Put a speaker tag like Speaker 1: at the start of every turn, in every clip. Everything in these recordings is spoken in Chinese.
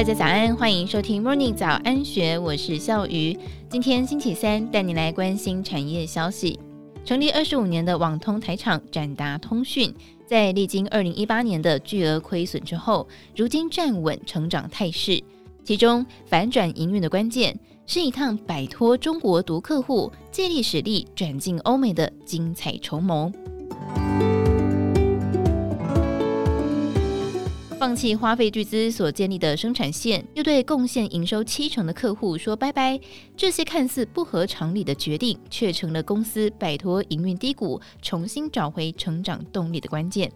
Speaker 1: 大家早安，欢迎收听 Morning 早安学，我是笑鱼。今天星期三，带你来关心产业消息。成立二十五年的网通台厂展达通讯，在历经二零一八年的巨额亏损之后，如今站稳成长态势。其中反转营运的关键，是一趟摆脱中国独客户、借力使力转进欧美的精彩筹谋。放弃花费巨资所建立的生产线，又对贡献营收七成的客户说拜拜。这些看似不合常理的决定，却成了公司摆脱营运低谷、重新找回成长动力的关键。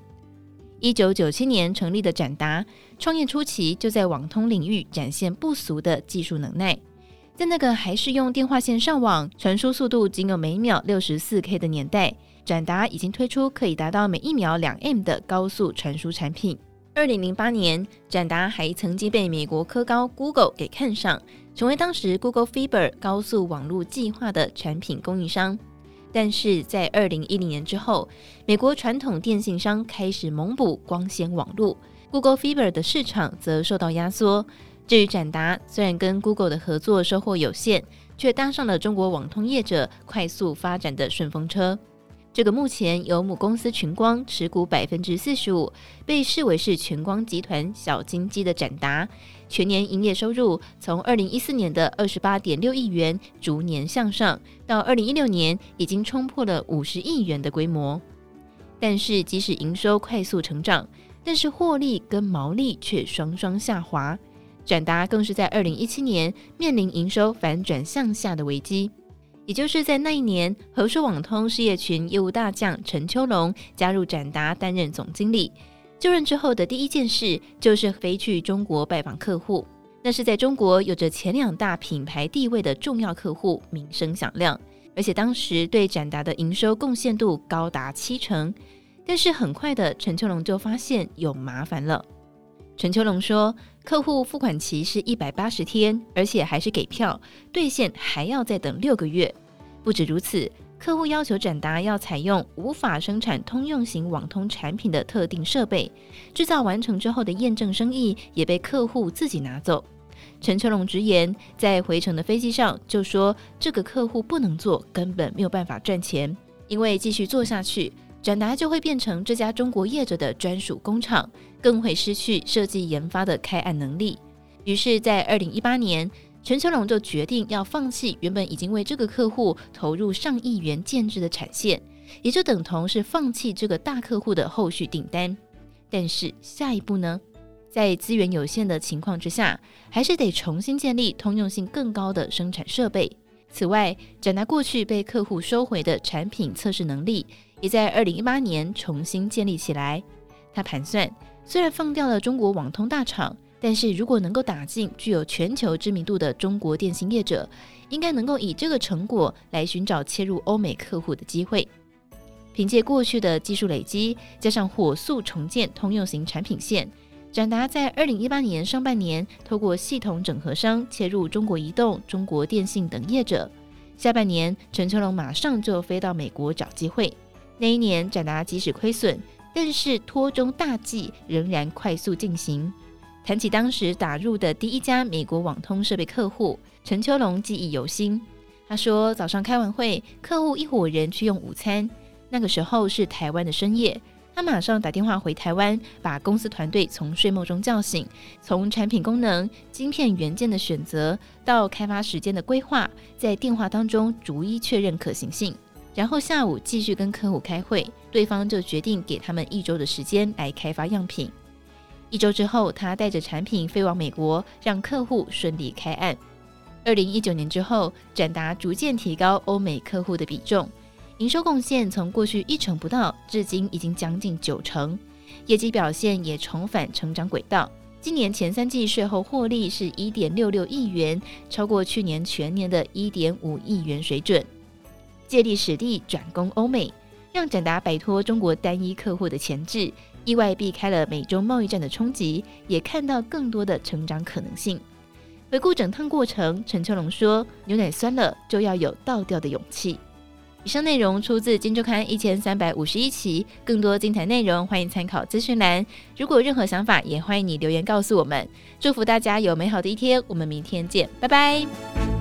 Speaker 1: 一九九七年成立的展达，创业初期就在网通领域展现不俗的技术能耐。在那个还是用电话线上网、传输速度仅有每秒六十四 K 的年代，展达已经推出可以达到每一秒两 M 的高速传输产品。二零零八年，展达还曾经被美国科高 Google 给看上，成为当时 Google Fiber 高速网络计划的产品供应商。但是在二零一零年之后，美国传统电信商开始猛补光纤网络，Google Fiber 的市场则受到压缩。至于展达，虽然跟 Google 的合作收获有限，却搭上了中国网通业者快速发展的顺风车。这个目前由母公司群光持股百分之四十五，被视为是群光集团小金鸡的展达，全年营业收入从二零一四年的二十八点六亿元逐年向上，到二零一六年已经冲破了五十亿元的规模。但是即使营收快速成长，但是获利跟毛利却双双下滑，展达更是在二零一七年面临营收反转向下的危机。也就是在那一年，和硕网通事业群业务大将陈秋龙加入展达担任总经理。就任之后的第一件事就是飞去中国拜访客户，那是在中国有着前两大品牌地位的重要客户，名声响亮，而且当时对展达的营收贡献度高达七成。但是很快的，陈秋龙就发现有麻烦了。陈秋龙说，客户付款期是一百八十天，而且还是给票，兑现还要再等六个月。不止如此，客户要求展达要采用无法生产通用型网通产品的特定设备，制造完成之后的验证生意也被客户自己拿走。陈秋龙直言，在回程的飞机上就说，这个客户不能做，根本没有办法赚钱，因为继续做下去。展达就会变成这家中国业者的专属工厂，更会失去设计研发的开案能力。于是，在二零一八年，陈秋龙就决定要放弃原本已经为这个客户投入上亿元建制的产线，也就等同是放弃这个大客户的后续订单。但是下一步呢？在资源有限的情况之下，还是得重新建立通用性更高的生产设备。此外，展达过去被客户收回的产品测试能力。也在二零一八年重新建立起来。他盘算，虽然放掉了中国网通大厂，但是如果能够打进具有全球知名度的中国电信业者，应该能够以这个成果来寻找切入欧美客户的机会。凭借过去的技术累积，加上火速重建通用型产品线，展达在二零一八年上半年透过系统整合商切入中国移动、中国电信等业者。下半年，陈秋龙马上就飞到美国找机会。那一年，展达即使亏损，但是托中大计仍然快速进行。谈起当时打入的第一家美国网通设备客户，陈秋龙记忆犹新。他说：“早上开完会，客户一伙人去用午餐，那个时候是台湾的深夜。他马上打电话回台湾，把公司团队从睡梦中叫醒，从产品功能、晶片元件的选择到开发时间的规划，在电话当中逐一确认可行性。”然后下午继续跟客户开会，对方就决定给他们一周的时间来开发样品。一周之后，他带着产品飞往美国，让客户顺利开案。二零一九年之后，展达逐渐提高欧美客户的比重，营收贡献从过去一成不到，至今已经将近九成，业绩表现也重返成长轨道。今年前三季税后获利是一点六六亿元，超过去年全年的一点五亿元水准。借力使力转攻欧美，让展达摆脱中国单一客户的钳制，意外避开了美中贸易战的冲击，也看到更多的成长可能性。回顾整趟过程，陈秋龙说：“牛奶酸了，就要有倒掉的勇气。”以上内容出自《金周刊》一千三百五十一期，更多精彩内容欢迎参考资讯栏。如果有任何想法，也欢迎你留言告诉我们。祝福大家有美好的一天，我们明天见，拜拜。